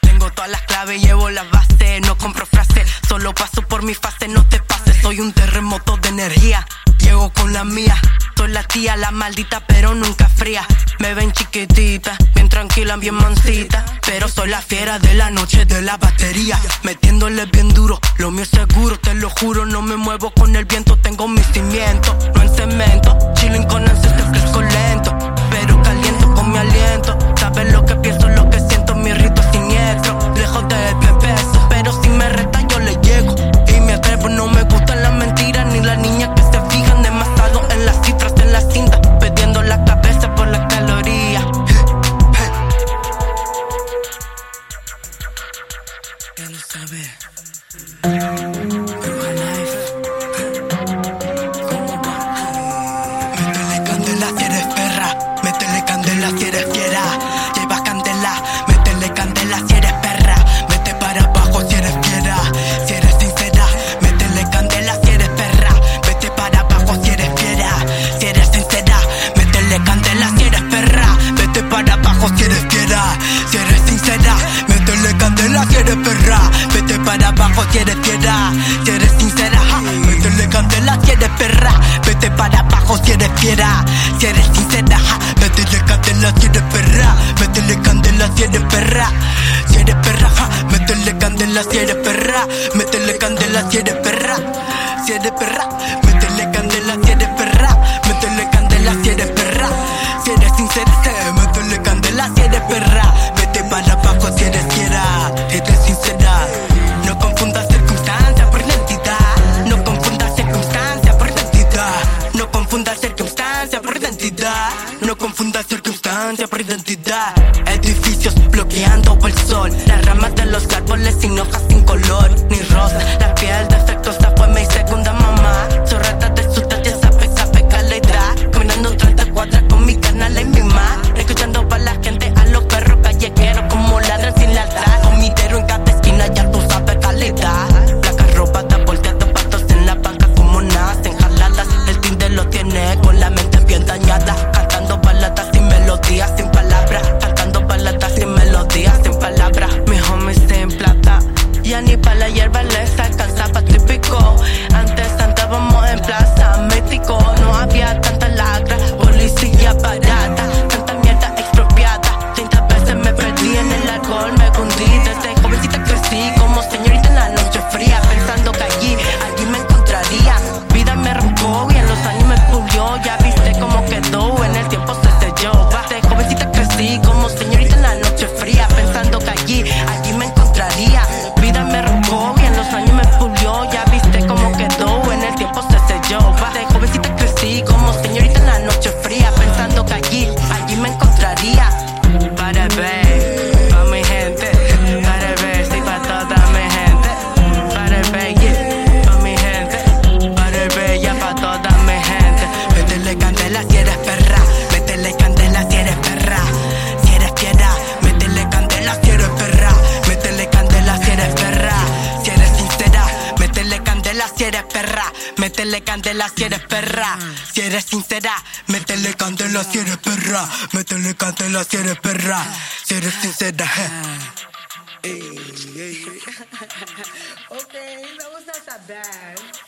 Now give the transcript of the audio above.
Tengo todas las claves, llevo las bases. No compro frases, solo paso por mi fase. No te pases, soy un terremoto de energía. Llego con la mía. Soy la tía, la maldita, pero nunca fría. Me ven chiquitita, bien tranquila, bien mansita. Pero soy la fiera de la noche de la batería. Metiéndole bien duro, lo mío es seguro, te lo juro. No me muevo con el viento, tengo mis cimientos, no en cemento. Chilling con ancestros que es lento, pero caliento con mi aliento. Sabes lo que pienso, Candela perra. Vete para abajo, quieres piedad, si eres sincera. Métele candela, si eres perra. Vete para abajo, si eres fiera, si eres sincera. Métele candela, si eres perra. Métele candela, si eres perra. Si eres perra, métele candela, si eres perra. Métele candela, si eres perra. Si eres perra. No confundas circunstancias por identidad. Edificios bloqueando el sol. Las ramas de los árboles sin hojas, sin color. Ni métele candela si eres perra. Si eres sincera, métele candela si eres perra. Métele candela si eres perra. Si eres sincera. Hey, hey. ok, vamos a saber.